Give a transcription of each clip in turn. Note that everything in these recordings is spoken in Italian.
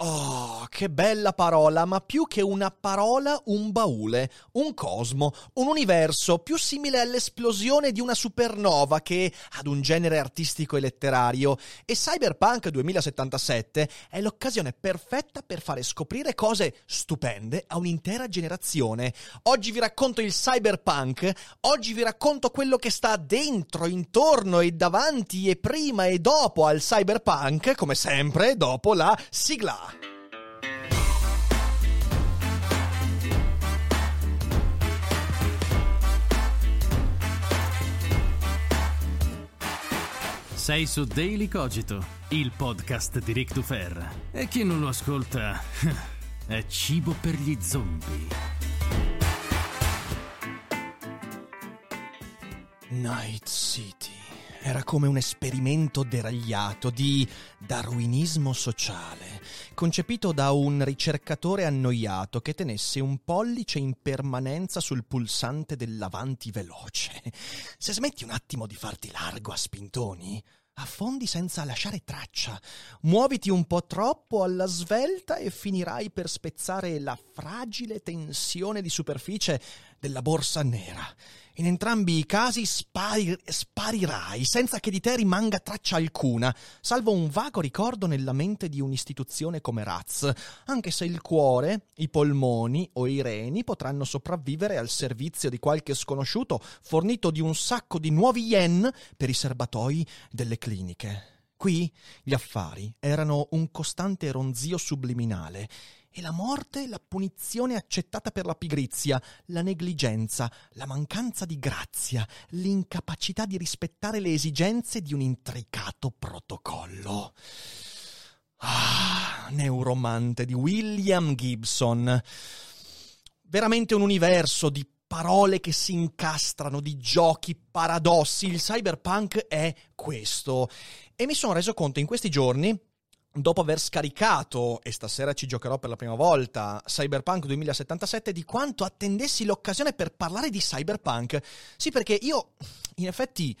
Oh, che bella parola, ma più che una parola, un baule, un cosmo, un universo più simile all'esplosione di una supernova che ad un genere artistico e letterario. E Cyberpunk 2077 è l'occasione perfetta per fare scoprire cose stupende a un'intera generazione. Oggi vi racconto il cyberpunk, oggi vi racconto quello che sta dentro, intorno e davanti e prima e dopo al cyberpunk, come sempre, dopo la sigla. Sei su Daily Cogito, il podcast di Rick Dufer. E chi non lo ascolta è cibo per gli zombie. Night City era come un esperimento deragliato di darwinismo sociale, concepito da un ricercatore annoiato che tenesse un pollice in permanenza sul pulsante dell'avanti veloce. Se smetti un attimo di farti largo a spintoni, affondi senza lasciare traccia. Muoviti un po' troppo alla svelta e finirai per spezzare la fragile tensione di superficie della borsa nera. In entrambi i casi spari- sparirai senza che di te rimanga traccia alcuna, salvo un vago ricordo nella mente di un'istituzione come Raz, anche se il cuore, i polmoni o i reni potranno sopravvivere al servizio di qualche sconosciuto fornito di un sacco di nuovi yen per i serbatoi delle cliniche. Qui gli affari erano un costante ronzio subliminale e la morte la punizione accettata per la pigrizia, la negligenza, la mancanza di grazia, l'incapacità di rispettare le esigenze di un intricato protocollo. Ah, Neuromante di William Gibson. Veramente un universo di parole che si incastrano, di giochi, paradossi. Il cyberpunk è questo. E mi sono reso conto in questi giorni dopo aver scaricato, e stasera ci giocherò per la prima volta, Cyberpunk 2077, di quanto attendessi l'occasione per parlare di Cyberpunk. Sì, perché io, in effetti,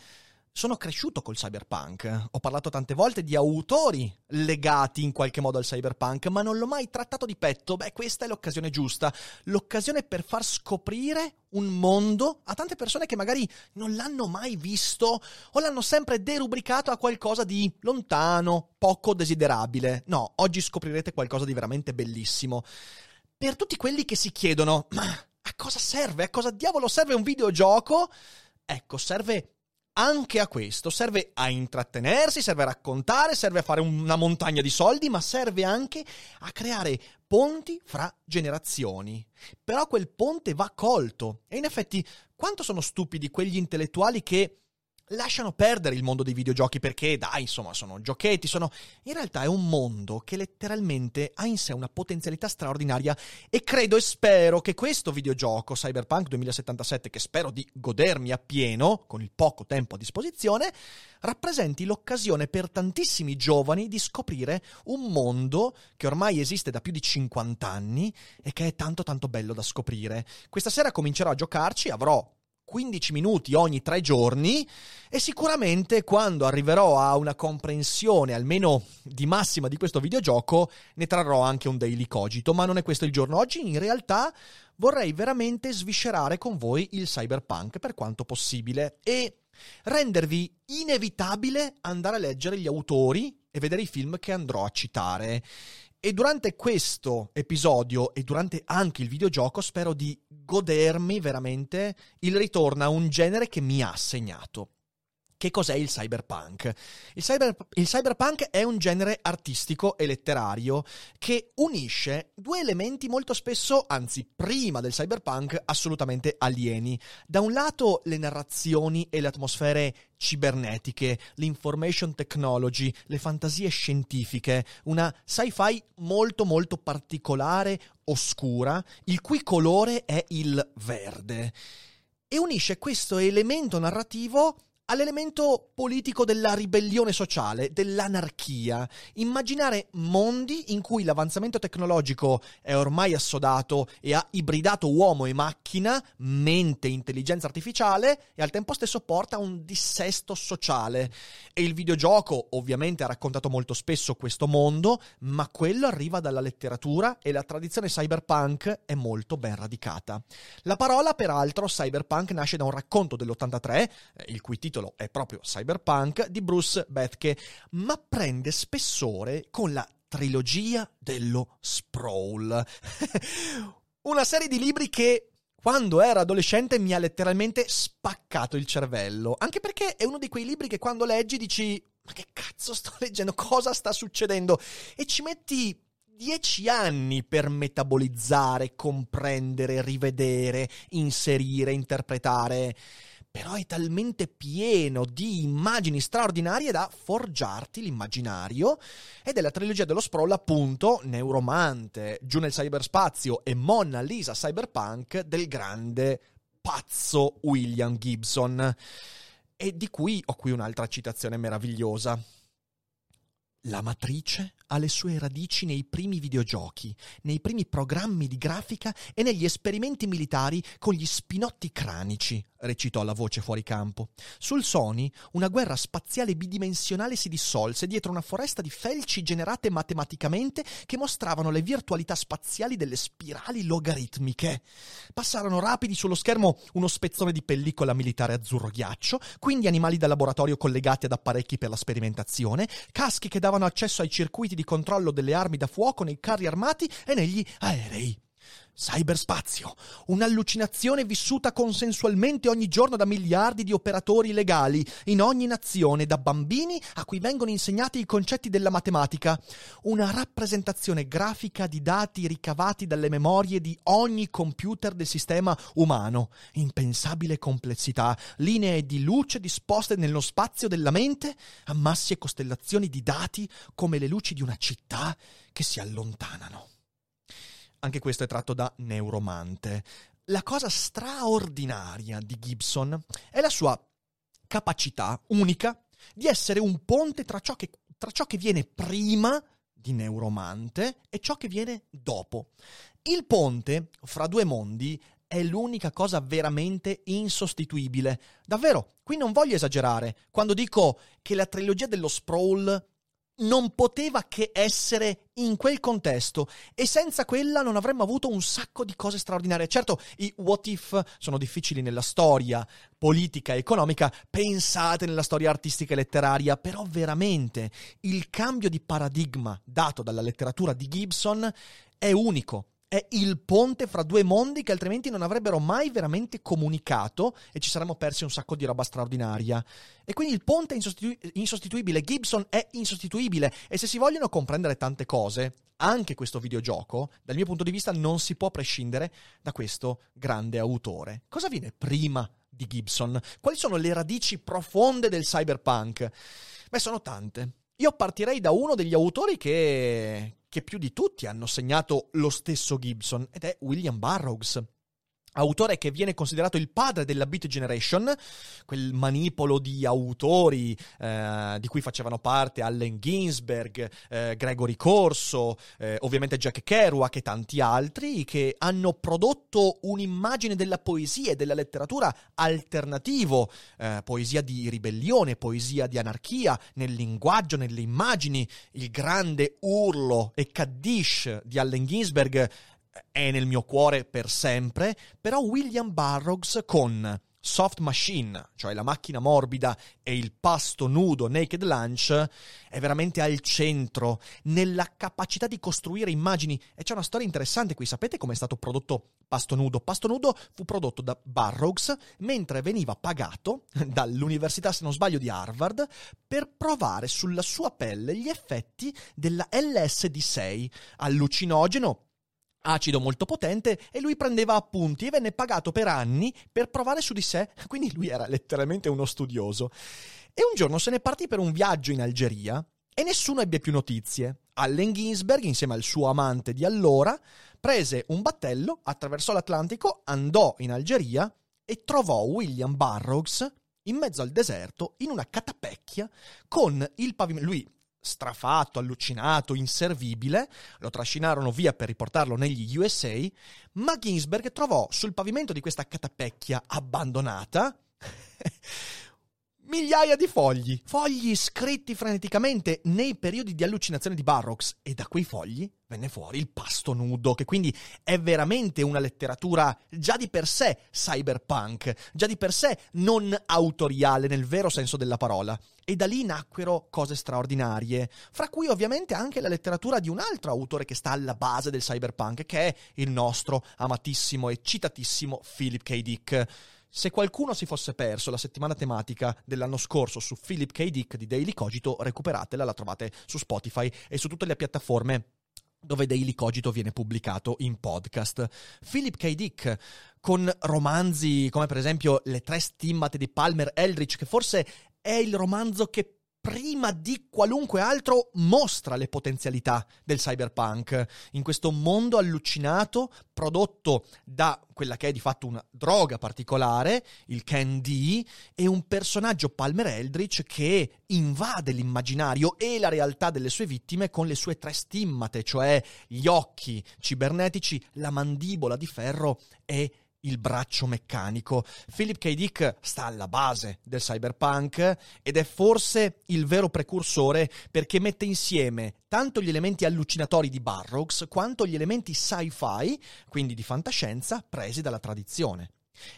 sono cresciuto col cyberpunk, ho parlato tante volte di autori legati in qualche modo al cyberpunk, ma non l'ho mai trattato di petto. Beh, questa è l'occasione giusta, l'occasione per far scoprire un mondo a tante persone che magari non l'hanno mai visto o l'hanno sempre derubricato a qualcosa di lontano, poco desiderabile. No, oggi scoprirete qualcosa di veramente bellissimo. Per tutti quelli che si chiedono, ma a cosa serve? A cosa diavolo serve un videogioco? Ecco, serve anche a questo, serve a intrattenersi, serve a raccontare, serve a fare una montagna di soldi, ma serve anche a creare ponti fra generazioni. Però quel ponte va colto. E in effetti, quanto sono stupidi quegli intellettuali che lasciano perdere il mondo dei videogiochi perché, dai, insomma, sono giochetti, sono... In realtà è un mondo che letteralmente ha in sé una potenzialità straordinaria e credo e spero che questo videogioco, Cyberpunk 2077, che spero di godermi appieno, con il poco tempo a disposizione, rappresenti l'occasione per tantissimi giovani di scoprire un mondo che ormai esiste da più di 50 anni e che è tanto tanto bello da scoprire. Questa sera comincerò a giocarci, avrò 15 minuti ogni tre giorni e sicuramente quando arriverò a una comprensione almeno di massima di questo videogioco ne trarrò anche un daily cogito, ma non è questo il giorno. Oggi in realtà vorrei veramente sviscerare con voi il cyberpunk per quanto possibile e rendervi inevitabile andare a leggere gli autori e vedere i film che andrò a citare. E durante questo episodio e durante anche il videogioco spero di godermi veramente il ritorno a un genere che mi ha segnato. Che cos'è il cyberpunk? Il, cyber, il, cyberpunk è un genere artistico e letterario che unisce due elementi molto spesso, anzi prima del cyberpunk, assolutamente alieni. Da un lato le narrazioni e le atmosfere cibernetiche, l'information technology, le fantasie scientifiche, una sci-fi molto molto particolare, oscura, il cui colore è il verde. E unisce questo elemento narrativo all'elemento politico della ribellione sociale, dell'anarchia. Immaginare mondi in cui l'avanzamento tecnologico è ormai assodato e ha ibridato uomo e macchina, mente e intelligenza artificiale, e al tempo stesso porta a un dissesto sociale. E il videogioco ovviamente ha raccontato molto spesso questo mondo, ma quello arriva dalla letteratura e la tradizione cyberpunk è molto ben radicata. La parola, peraltro, cyberpunk nasce da un racconto dell'83, eh, il cui titolo titolo è proprio Cyberpunk di Bruce Bethke, ma prende spessore con la trilogia dello sprawl. Una serie di libri che quando ero adolescente mi ha letteralmente spaccato il cervello, anche perché è uno di quei libri che quando leggi dici ma che cazzo sto leggendo? Cosa sta succedendo? E ci metti dieci anni per metabolizzare, comprendere, rivedere, inserire, interpretare però è talmente pieno di immagini straordinarie da forgiarti l'immaginario ed è la trilogia dello sprawl appunto Neuromante, Giù nel cyberspazio e Mona Lisa Cyberpunk del grande pazzo William Gibson e di cui ho qui un'altra citazione meravigliosa. La matrice ha le sue radici nei primi videogiochi, nei primi programmi di grafica e negli esperimenti militari con gli spinotti cranici, recitò la voce fuori campo. Sul Sony una guerra spaziale bidimensionale si dissolse dietro una foresta di felci generate matematicamente che mostravano le virtualità spaziali delle spirali logaritmiche. Passarono rapidi sullo schermo uno spezzone di pellicola militare azzurro ghiaccio, quindi animali da laboratorio collegati ad apparecchi per la sperimentazione, caschi che davano accesso ai circuiti di controllo delle armi da fuoco nei carri armati e negli aerei. Cyberspazio, un'allucinazione vissuta consensualmente ogni giorno da miliardi di operatori legali in ogni nazione, da bambini a cui vengono insegnati i concetti della matematica, una rappresentazione grafica di dati ricavati dalle memorie di ogni computer del sistema umano, impensabile complessità, linee di luce disposte nello spazio della mente, ammassi e costellazioni di dati come le luci di una città che si allontanano. Anche questo è tratto da Neuromante. La cosa straordinaria di Gibson è la sua capacità unica di essere un ponte tra ciò che, tra ciò che viene prima di Neuromante e ciò che viene dopo. Il ponte fra due mondi è l'unica cosa veramente insostituibile. Davvero, qui non voglio esagerare quando dico che la trilogia dello sprawl non poteva che essere in quel contesto e senza quella non avremmo avuto un sacco di cose straordinarie. Certo, i what if sono difficili nella storia politica e economica, pensate nella storia artistica e letteraria, però veramente il cambio di paradigma dato dalla letteratura di Gibson è unico è il ponte fra due mondi che altrimenti non avrebbero mai veramente comunicato e ci saremmo persi un sacco di roba straordinaria. E quindi il ponte è insostitu- insostituibile, Gibson è insostituibile e se si vogliono comprendere tante cose, anche questo videogioco, dal mio punto di vista non si può prescindere da questo grande autore. Cosa viene prima di Gibson? Quali sono le radici profonde del cyberpunk? Beh, sono tante. Io partirei da uno degli autori che, che più di tutti hanno segnato lo stesso Gibson ed è William Burroughs autore che viene considerato il padre della Beat Generation, quel manipolo di autori eh, di cui facevano parte Allen Ginsberg, eh, Gregory Corso, eh, ovviamente Jack Kerouac e tanti altri, che hanno prodotto un'immagine della poesia e della letteratura alternativo, eh, poesia di ribellione, poesia di anarchia, nel linguaggio, nelle immagini, il grande urlo e Kaddish di Allen Ginsberg è nel mio cuore per sempre, però William Burroughs con Soft Machine, cioè la macchina morbida e il pasto nudo Naked Lunch, è veramente al centro nella capacità di costruire immagini. E c'è una storia interessante qui. Sapete come è stato prodotto Pasto Nudo? Pasto Nudo fu prodotto da Burroughs mentre veniva pagato dall'università, se non sbaglio, di Harvard per provare sulla sua pelle gli effetti della LSD6, allucinogeno acido molto potente e lui prendeva appunti e venne pagato per anni per provare su di sé, quindi lui era letteralmente uno studioso. E un giorno se ne partì per un viaggio in Algeria e nessuno ebbe più notizie. Allen Ginsberg, insieme al suo amante di allora, prese un battello, attraversò l'Atlantico, andò in Algeria e trovò William Burroughs in mezzo al deserto, in una catapecchia, con il pavimento. Lui strafatto, allucinato, inservibile, lo trascinarono via per riportarlo negli USA, ma Ginsberg trovò sul pavimento di questa catapecchia abbandonata migliaia di fogli, fogli scritti freneticamente nei periodi di allucinazione di Barrocks e da quei fogli venne fuori il pasto nudo, che quindi è veramente una letteratura già di per sé cyberpunk, già di per sé non autoriale nel vero senso della parola. E da lì nacquero cose straordinarie, fra cui ovviamente anche la letteratura di un altro autore che sta alla base del cyberpunk, che è il nostro amatissimo e citatissimo Philip K. Dick. Se qualcuno si fosse perso la settimana tematica dell'anno scorso su Philip K. Dick di Daily Cogito, recuperatela, la trovate su Spotify e su tutte le piattaforme dove Daily Cogito viene pubblicato in podcast. Philip K. Dick, con romanzi come per esempio Le tre stimmate di Palmer Eldritch, che forse è il romanzo che prima di qualunque altro mostra le potenzialità del cyberpunk. In questo mondo allucinato prodotto da quella che è di fatto una droga particolare, il candy, e un personaggio Palmer Eldritch che invade l'immaginario e la realtà delle sue vittime con le sue tre stimmate, cioè gli occhi cibernetici, la mandibola di ferro e il braccio meccanico. Philip K. Dick sta alla base del cyberpunk ed è forse il vero precursore perché mette insieme tanto gli elementi allucinatori di Burroughs quanto gli elementi sci-fi, quindi di fantascienza, presi dalla tradizione.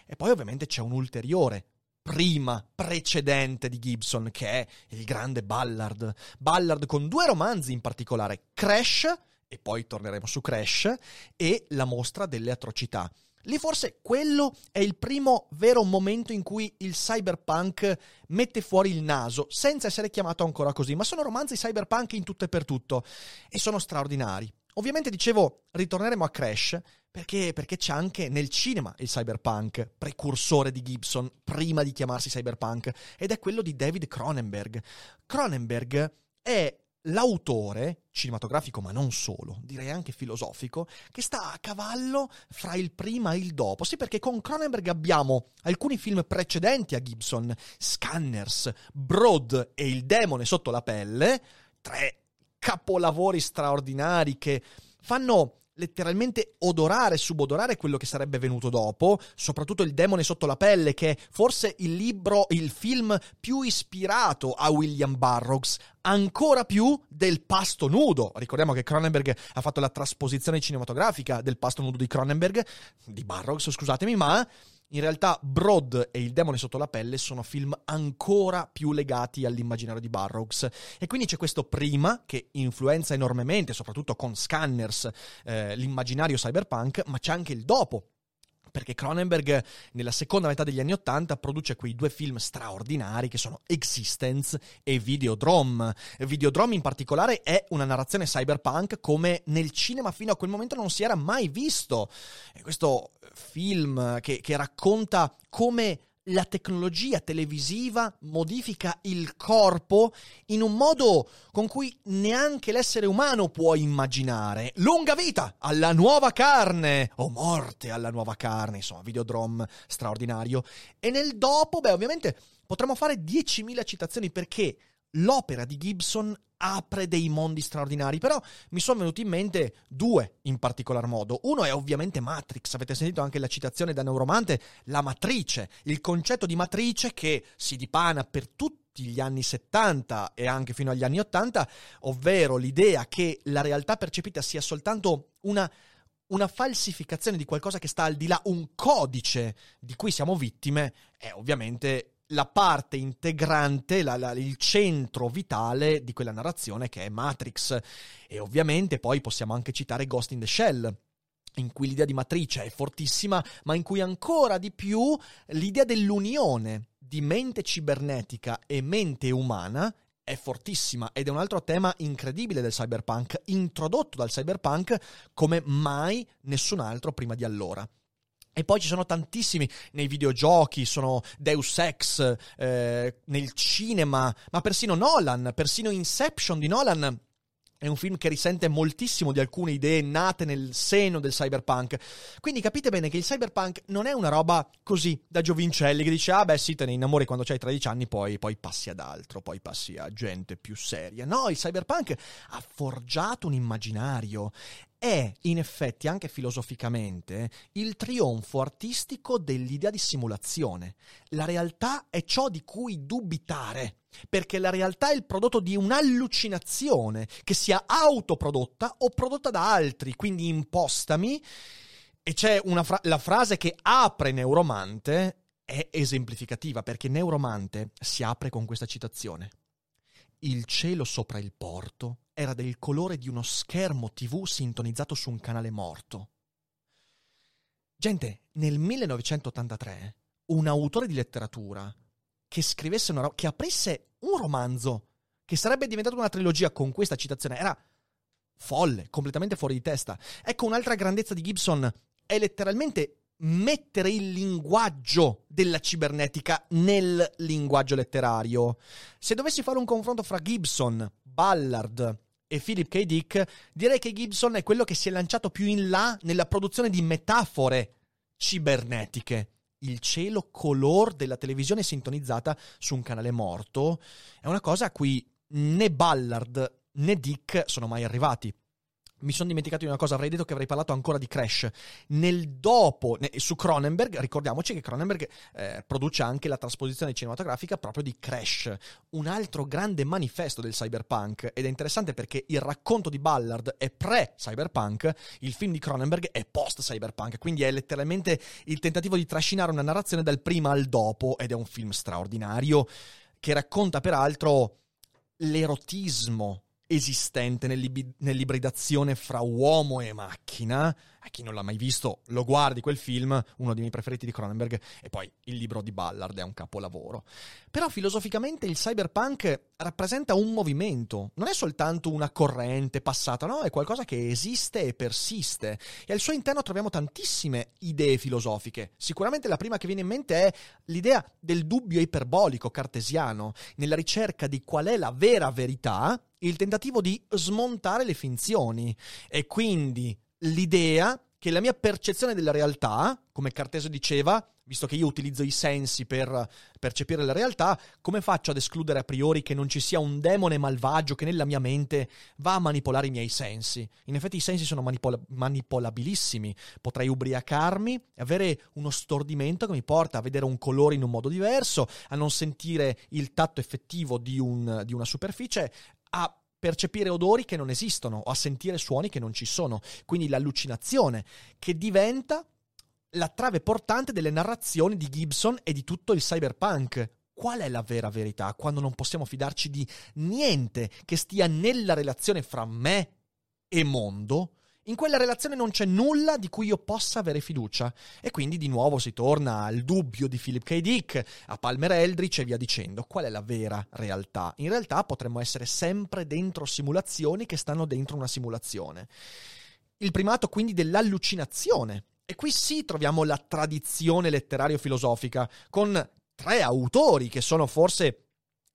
E poi ovviamente c'è un ulteriore prima, precedente di Gibson, che è il grande Ballard. Ballard con due romanzi in particolare, Crash, e poi torneremo su Crash, e La mostra delle atrocità. Lì forse quello è il primo vero momento in cui il cyberpunk mette fuori il naso, senza essere chiamato ancora così, ma sono romanzi cyberpunk in tutto e per tutto e sono straordinari. Ovviamente dicevo, ritorneremo a Crash perché, perché c'è anche nel cinema il cyberpunk, precursore di Gibson, prima di chiamarsi cyberpunk, ed è quello di David Cronenberg. Cronenberg è l'autore cinematografico, ma non solo, direi anche filosofico, che sta a cavallo fra il prima e il dopo. Sì, perché con Cronenberg abbiamo alcuni film precedenti a Gibson, Scanners, Broad e Il demone sotto la pelle, tre capolavori straordinari che fanno letteralmente odorare, subodorare quello che sarebbe venuto dopo, soprattutto il demone sotto la pelle, che è forse il libro, il film più ispirato a William Burroughs, ancora più del pasto nudo. Ricordiamo che Cronenberg ha fatto la trasposizione cinematografica del pasto nudo di Cronenberg, di Burroughs, scusatemi, ma in realtà Broad e Il demone sotto la pelle sono film ancora più legati all'immaginario di Burroughs e quindi c'è questo prima che influenza enormemente, soprattutto con Scanners, eh, l'immaginario cyberpunk, ma c'è anche il dopo perché Cronenberg nella seconda metà degli anni Ottanta produce quei due film straordinari che sono Existence e Videodrome. Videodrome in particolare è una narrazione cyberpunk come nel cinema fino a quel momento non si era mai visto. E questo film che, che racconta come la tecnologia televisiva modifica il corpo in un modo con cui neanche l'essere umano può immaginare. Lunga vita alla nuova carne o morte alla nuova carne, insomma, videodrom straordinario. E nel dopo, beh, ovviamente potremmo fare 10.000 citazioni perché l'opera di Gibson apre dei mondi straordinari, però mi sono venuti in mente due in particolar modo. Uno è ovviamente Matrix, avete sentito anche la citazione da Neuromante, la matrice, il concetto di matrice che si dipana per tutti gli anni 70 e anche fino agli anni 80, ovvero l'idea che la realtà percepita sia soltanto una una falsificazione di qualcosa che sta al di là, un codice di cui siamo vittime, è ovviamente la parte integrante, la, la, il centro vitale di quella narrazione che è Matrix. E ovviamente poi possiamo anche citare Ghost in the Shell in cui l'idea di matrice è fortissima, ma in cui ancora di più l'idea dell'unione di mente cibernetica e mente umana è fortissima ed è un altro tema incredibile del cyberpunk, introdotto dal cyberpunk come mai nessun altro prima di allora. E poi ci sono tantissimi nei videogiochi, sono Deus Ex, eh, nel cinema, ma persino Nolan, persino Inception di Nolan È un film che risente moltissimo di alcune idee nate nel seno del cyberpunk. Quindi capite bene che il cyberpunk non è una roba così da giovincelli che dice: Ah, beh, sì, te ne innamori quando hai 13 anni, poi, poi passi ad altro, poi passi a gente più seria. No, il cyberpunk ha forgiato un immaginario è in effetti anche filosoficamente il trionfo artistico dell'idea di simulazione. La realtà è ciò di cui dubitare, perché la realtà è il prodotto di un'allucinazione che sia autoprodotta o prodotta da altri, quindi impostami. E c'è fra- la frase che apre Neuromante è esemplificativa perché Neuromante si apre con questa citazione. Il cielo sopra il porto era del colore di uno schermo TV sintonizzato su un canale morto. Gente, nel 1983 un autore di letteratura che scrivesse una ro- che aprisse un romanzo che sarebbe diventato una trilogia con questa citazione era folle, completamente fuori di testa. Ecco un'altra grandezza di Gibson è letteralmente mettere il linguaggio della cibernetica nel linguaggio letterario. Se dovessi fare un confronto fra Gibson, Ballard e Philip K. Dick, direi che Gibson è quello che si è lanciato più in là nella produzione di metafore cibernetiche. Il cielo color della televisione sintonizzata su un canale morto è una cosa a cui né Ballard né Dick sono mai arrivati mi sono dimenticato di una cosa, avrei detto che avrei parlato ancora di Crash. Nel dopo, su Cronenberg, ricordiamoci che Cronenberg eh, produce anche la trasposizione cinematografica proprio di Crash, un altro grande manifesto del cyberpunk. Ed è interessante perché il racconto di Ballard è pre-cyberpunk, il film di Cronenberg è post-cyberpunk, quindi è letteralmente il tentativo di trascinare una narrazione dal prima al dopo, ed è un film straordinario che racconta peraltro l'erotismo esistente nell'ibridazione fra uomo e macchina. A chi non l'ha mai visto, lo guardi quel film, uno dei miei preferiti di Cronenberg, e poi il libro di Ballard è un capolavoro. Però filosoficamente il cyberpunk rappresenta un movimento, non è soltanto una corrente passata, no, è qualcosa che esiste e persiste. E al suo interno troviamo tantissime idee filosofiche. Sicuramente la prima che viene in mente è l'idea del dubbio iperbolico cartesiano, nella ricerca di qual è la vera verità il tentativo di smontare le finzioni e quindi l'idea che la mia percezione della realtà, come Cartesio diceva, visto che io utilizzo i sensi per percepire la realtà, come faccio ad escludere a priori che non ci sia un demone malvagio che nella mia mente va a manipolare i miei sensi? In effetti i sensi sono manipol- manipolabilissimi. Potrei ubriacarmi e avere uno stordimento che mi porta a vedere un colore in un modo diverso, a non sentire il tatto effettivo di, un, di una superficie, a percepire odori che non esistono o a sentire suoni che non ci sono. Quindi l'allucinazione che diventa la trave portante delle narrazioni di Gibson e di tutto il cyberpunk. Qual è la vera verità quando non possiamo fidarci di niente che stia nella relazione fra me e mondo? In quella relazione non c'è nulla di cui io possa avere fiducia. E quindi di nuovo si torna al dubbio di Philip K. Dick, a Palmer Eldritch e via dicendo. Qual è la vera realtà? In realtà potremmo essere sempre dentro simulazioni che stanno dentro una simulazione. Il primato quindi dell'allucinazione. E qui sì troviamo la tradizione letterario-filosofica, con tre autori che sono forse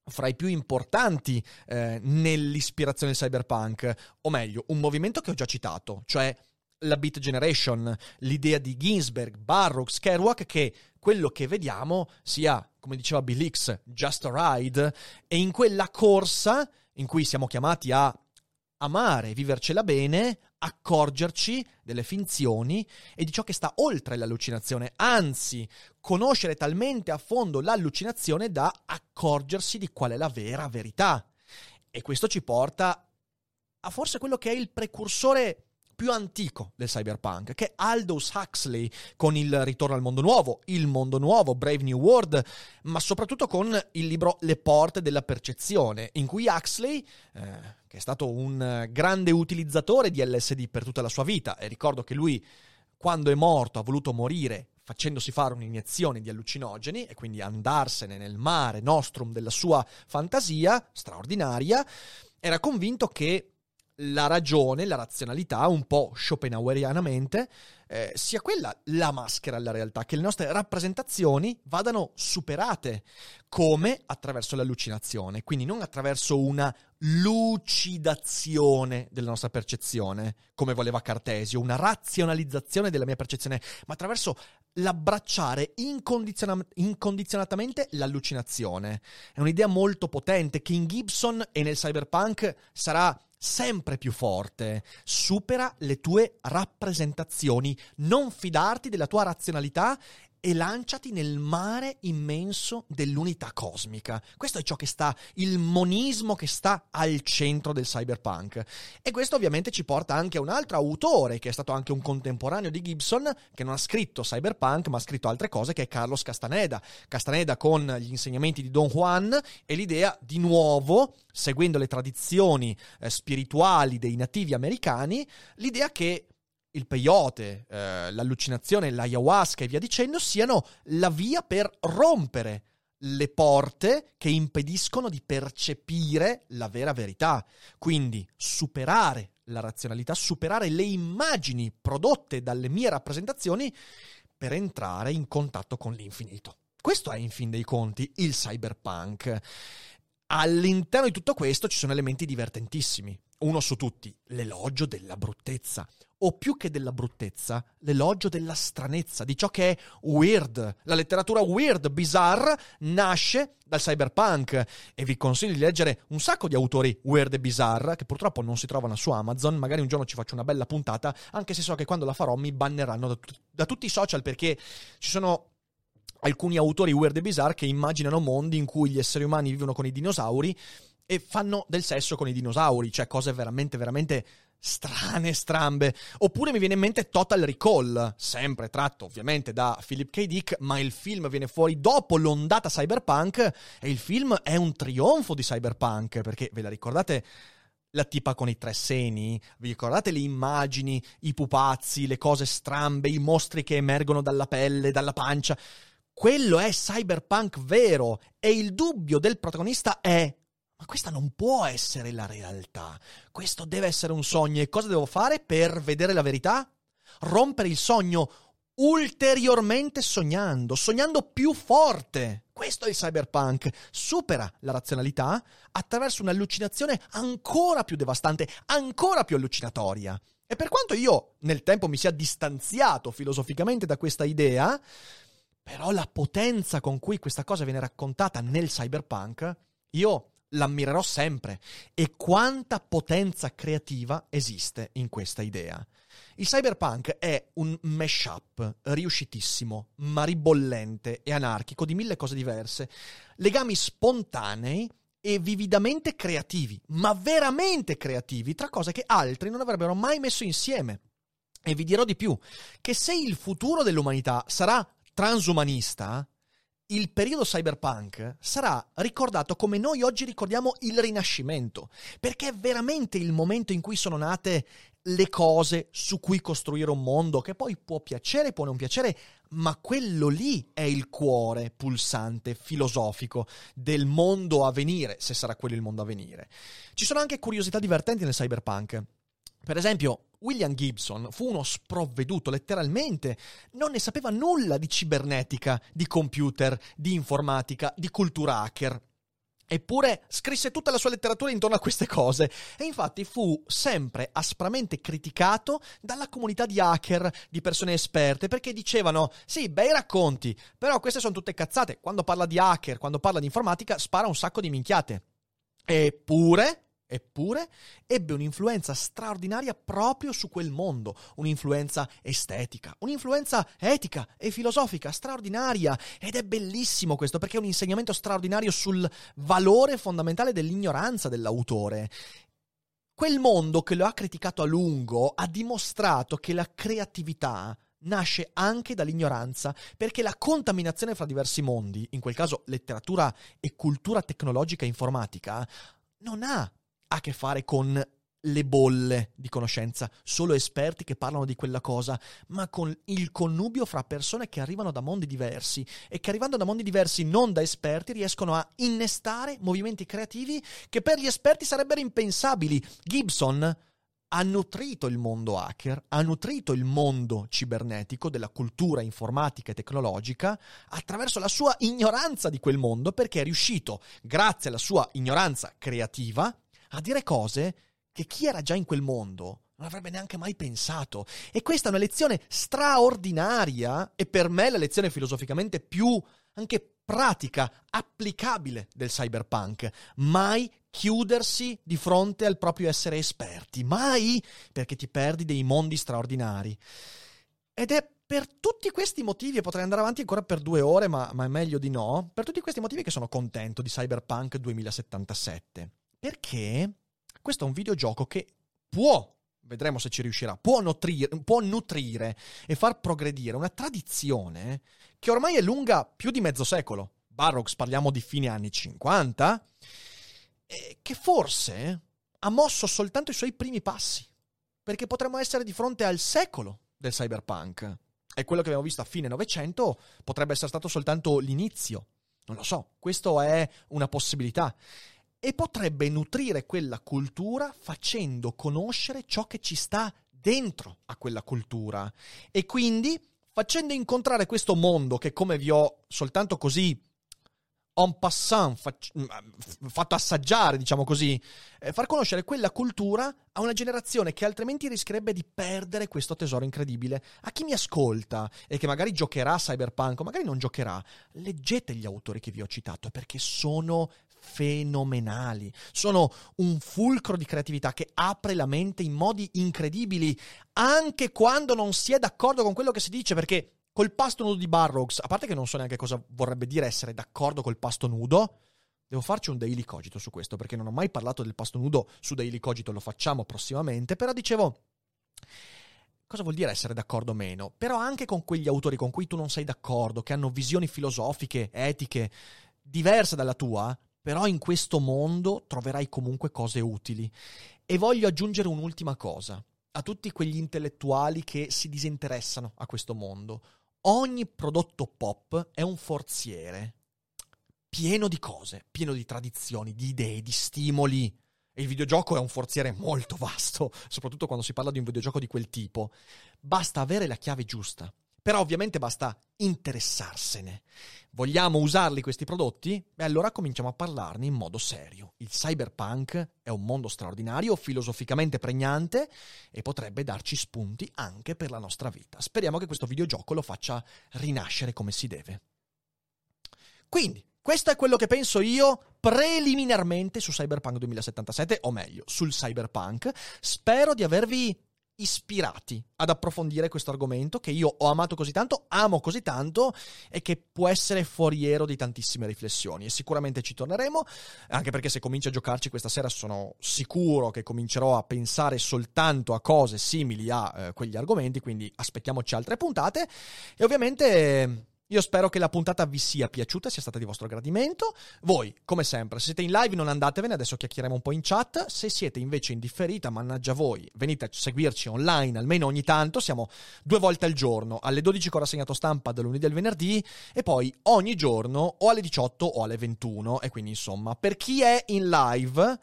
fra i più importanti eh, nell'ispirazione cyberpunk, o meglio, un movimento che ho già citato, cioè la Beat Generation, l'idea di Ginsberg, Barrocks, Kerouac, che quello che vediamo sia, come diceva Bill Hicks, just a ride, e in quella corsa in cui siamo chiamati a amare, vivercela bene, accorgerci delle finzioni e di ciò che sta oltre l'allucinazione, anzi, conoscere talmente a fondo l'allucinazione da accorgersi di qual è la vera verità. E questo ci porta a forse quello che è il precursore più antico del cyberpunk, che è Aldous Huxley con il Ritorno al mondo nuovo, Il mondo nuovo, Brave New World, ma soprattutto con il libro Le porte della percezione, in cui Huxley, eh, che è stato un grande utilizzatore di LSD per tutta la sua vita, e ricordo che lui quando è morto ha voluto morire facendosi fare un'iniezione di allucinogeni e quindi andarsene nel mare nostrum della sua fantasia straordinaria, era convinto che la ragione, la razionalità, un po' schopenhauerianamente, eh, sia quella la maschera alla realtà, che le nostre rappresentazioni vadano superate, come attraverso l'allucinazione, quindi non attraverso una lucidazione della nostra percezione, come voleva Cartesio, una razionalizzazione della mia percezione, ma attraverso l'abbracciare incondiziona- incondizionatamente l'allucinazione. È un'idea molto potente che in Gibson e nel cyberpunk sarà sempre più forte. Supera le tue rappresentazioni, non fidarti della tua razionalità e lanciati nel mare immenso dell'unità cosmica. Questo è ciò che sta, il monismo che sta al centro del cyberpunk. E questo ovviamente ci porta anche a un altro autore, che è stato anche un contemporaneo di Gibson, che non ha scritto cyberpunk, ma ha scritto altre cose, che è Carlos Castaneda. Castaneda con gli insegnamenti di Don Juan e l'idea di nuovo, seguendo le tradizioni eh, spirituali dei nativi americani, l'idea che il peyote, eh, l'allucinazione, l'ayahuasca e via dicendo siano la via per rompere le porte che impediscono di percepire la vera verità. Quindi superare la razionalità, superare le immagini prodotte dalle mie rappresentazioni per entrare in contatto con l'infinito. Questo è in fin dei conti il cyberpunk. All'interno di tutto questo ci sono elementi divertentissimi. Uno su tutti, l'elogio della bruttezza o più che della bruttezza, l'elogio della stranezza, di ciò che è weird. La letteratura weird, bizarre, nasce dal cyberpunk e vi consiglio di leggere un sacco di autori weird e bizarre che purtroppo non si trovano su Amazon, magari un giorno ci faccio una bella puntata, anche se so che quando la farò mi banneranno da, t- da tutti i social perché ci sono alcuni autori weird e bizarre che immaginano mondi in cui gli esseri umani vivono con i dinosauri e fanno del sesso con i dinosauri, cioè cose veramente, veramente strane, strambe. Oppure mi viene in mente Total Recall, sempre tratto ovviamente da Philip K. Dick, ma il film viene fuori dopo l'ondata cyberpunk e il film è un trionfo di cyberpunk, perché ve la ricordate? La tipa con i tre seni, vi ricordate le immagini, i pupazzi, le cose strambe, i mostri che emergono dalla pelle, dalla pancia? Quello è cyberpunk vero e il dubbio del protagonista è ma questa non può essere la realtà. Questo deve essere un sogno. E cosa devo fare per vedere la verità? Rompere il sogno ulteriormente sognando, sognando più forte. Questo è il cyberpunk. Supera la razionalità attraverso un'allucinazione ancora più devastante, ancora più allucinatoria. E per quanto io nel tempo mi sia distanziato filosoficamente da questa idea, però la potenza con cui questa cosa viene raccontata nel cyberpunk, io l'ammirerò sempre. E quanta potenza creativa esiste in questa idea. Il cyberpunk è un mashup riuscitissimo, maribollente e anarchico di mille cose diverse, legami spontanei e vividamente creativi, ma veramente creativi, tra cose che altri non avrebbero mai messo insieme. E vi dirò di più, che se il futuro dell'umanità sarà transumanista, il periodo cyberpunk sarà ricordato come noi oggi ricordiamo il Rinascimento, perché è veramente il momento in cui sono nate le cose su cui costruire un mondo, che poi può piacere, può non piacere, ma quello lì è il cuore pulsante, filosofico del mondo a venire, se sarà quello il mondo a venire. Ci sono anche curiosità divertenti nel cyberpunk. Per esempio, William Gibson fu uno sprovveduto, letteralmente, non ne sapeva nulla di cibernetica, di computer, di informatica, di cultura hacker. Eppure scrisse tutta la sua letteratura intorno a queste cose e infatti fu sempre aspramente criticato dalla comunità di hacker, di persone esperte, perché dicevano sì, bei racconti, però queste sono tutte cazzate. Quando parla di hacker, quando parla di informatica, spara un sacco di minchiate. Eppure, Eppure ebbe un'influenza straordinaria proprio su quel mondo, un'influenza estetica, un'influenza etica e filosofica straordinaria. Ed è bellissimo questo perché è un insegnamento straordinario sul valore fondamentale dell'ignoranza dell'autore. Quel mondo che lo ha criticato a lungo ha dimostrato che la creatività nasce anche dall'ignoranza, perché la contaminazione fra diversi mondi, in quel caso letteratura e cultura tecnologica e informatica, non ha a che fare con le bolle di conoscenza, solo esperti che parlano di quella cosa, ma con il connubio fra persone che arrivano da mondi diversi e che arrivando da mondi diversi non da esperti riescono a innestare movimenti creativi che per gli esperti sarebbero impensabili. Gibson ha nutrito il mondo hacker, ha nutrito il mondo cibernetico della cultura informatica e tecnologica attraverso la sua ignoranza di quel mondo perché è riuscito, grazie alla sua ignoranza creativa, a dire cose che chi era già in quel mondo non avrebbe neanche mai pensato. E questa è una lezione straordinaria e per me la lezione filosoficamente più anche pratica, applicabile del cyberpunk. Mai chiudersi di fronte al proprio essere esperti, mai perché ti perdi dei mondi straordinari. Ed è per tutti questi motivi, e potrei andare avanti ancora per due ore, ma, ma, è meglio di no, per tutti questi motivi che sono contento di Cyberpunk 2077. Perché questo è un videogioco che può, vedremo se ci riuscirà, può nutrire, può nutrire e far progredire una tradizione che ormai è lunga più di mezzo secolo. Barrocks parliamo di fine anni 50, che forse ha mosso soltanto i suoi primi passi. Perché potremmo essere di fronte al secolo del cyberpunk. E quello che abbiamo visto a fine Novecento potrebbe essere stato soltanto l'inizio. Non lo so, questo è una possibilità. E potrebbe nutrire quella cultura facendo conoscere ciò che ci sta dentro a quella cultura. E quindi facendo incontrare questo mondo che, come vi ho soltanto così en passant, fac- mm, fatto assaggiare, diciamo così, eh, far conoscere quella cultura a una generazione che altrimenti rischierebbe di perdere questo tesoro incredibile. A chi mi ascolta e che magari giocherà Cyberpunk o magari non giocherà, leggete gli autori che vi ho citato perché sono fenomenali. Sono un fulcro di creatività che apre la mente in modi incredibili, anche quando non si è d'accordo con quello che si dice, perché Col pasto nudo di Barrocks, a parte che non so neanche cosa vorrebbe dire essere d'accordo col pasto nudo, devo farci un daily cogito su questo, perché non ho mai parlato del pasto nudo su daily cogito, lo facciamo prossimamente, però dicevo cosa vuol dire essere d'accordo o meno? Però anche con quegli autori con cui tu non sei d'accordo, che hanno visioni filosofiche, etiche diverse dalla tua, però in questo mondo troverai comunque cose utili. E voglio aggiungere un'ultima cosa a tutti quegli intellettuali che si disinteressano a questo mondo ogni prodotto pop è un forziere pieno di cose, pieno di tradizioni, di idee, di stimoli. E il videogioco è un forziere molto vasto, soprattutto quando si parla di un videogioco di quel tipo. Basta avere la chiave giusta. Però ovviamente basta interessarsene. Vogliamo usarli questi prodotti? Beh, allora cominciamo a parlarne in modo serio. Il cyberpunk è un mondo straordinario, filosoficamente pregnante e potrebbe darci spunti anche per la nostra vita. Speriamo che questo videogioco lo faccia rinascere come si deve. Quindi, questo è quello che penso io preliminarmente su Cyberpunk 2077, o meglio, sul Cyberpunk. Spero di avervi ispirati ad approfondire questo argomento che io ho amato così tanto, amo così tanto e che può essere foriero di tantissime riflessioni. E sicuramente ci torneremo, anche perché se comincio a giocarci questa sera sono sicuro che comincerò a pensare soltanto a cose simili a eh, quegli argomenti, quindi aspettiamoci altre puntate. E ovviamente io spero che la puntata vi sia piaciuta, sia stata di vostro gradimento. Voi, come sempre, se siete in live non andatevene, adesso chiacchieremo un po' in chat. Se siete invece in differita, mannaggia voi, venite a seguirci online almeno ogni tanto. Siamo due volte al giorno, alle 12 con rassegnato stampa da lunedì al venerdì e poi ogni giorno o alle 18 o alle 21. E quindi insomma, per chi è in live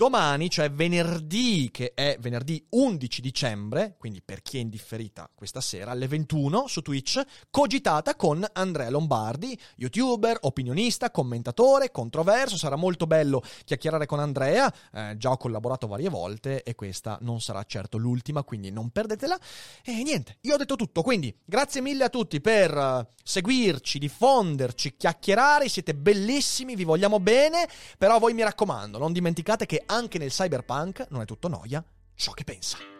Domani, cioè venerdì, che è venerdì 11 dicembre, quindi per chi è indifferita questa sera, alle 21 su Twitch, cogitata con Andrea Lombardi, youtuber, opinionista, commentatore, controverso. Sarà molto bello chiacchierare con Andrea, eh, già ho collaborato varie volte e questa non sarà certo l'ultima, quindi non perdetela. E niente, io ho detto tutto, quindi grazie mille a tutti per uh, seguirci, diffonderci, chiacchierare, siete bellissimi, vi vogliamo bene, però voi mi raccomando, non dimenticate che anche nel cyberpunk non è tutto noia ciò che pensa.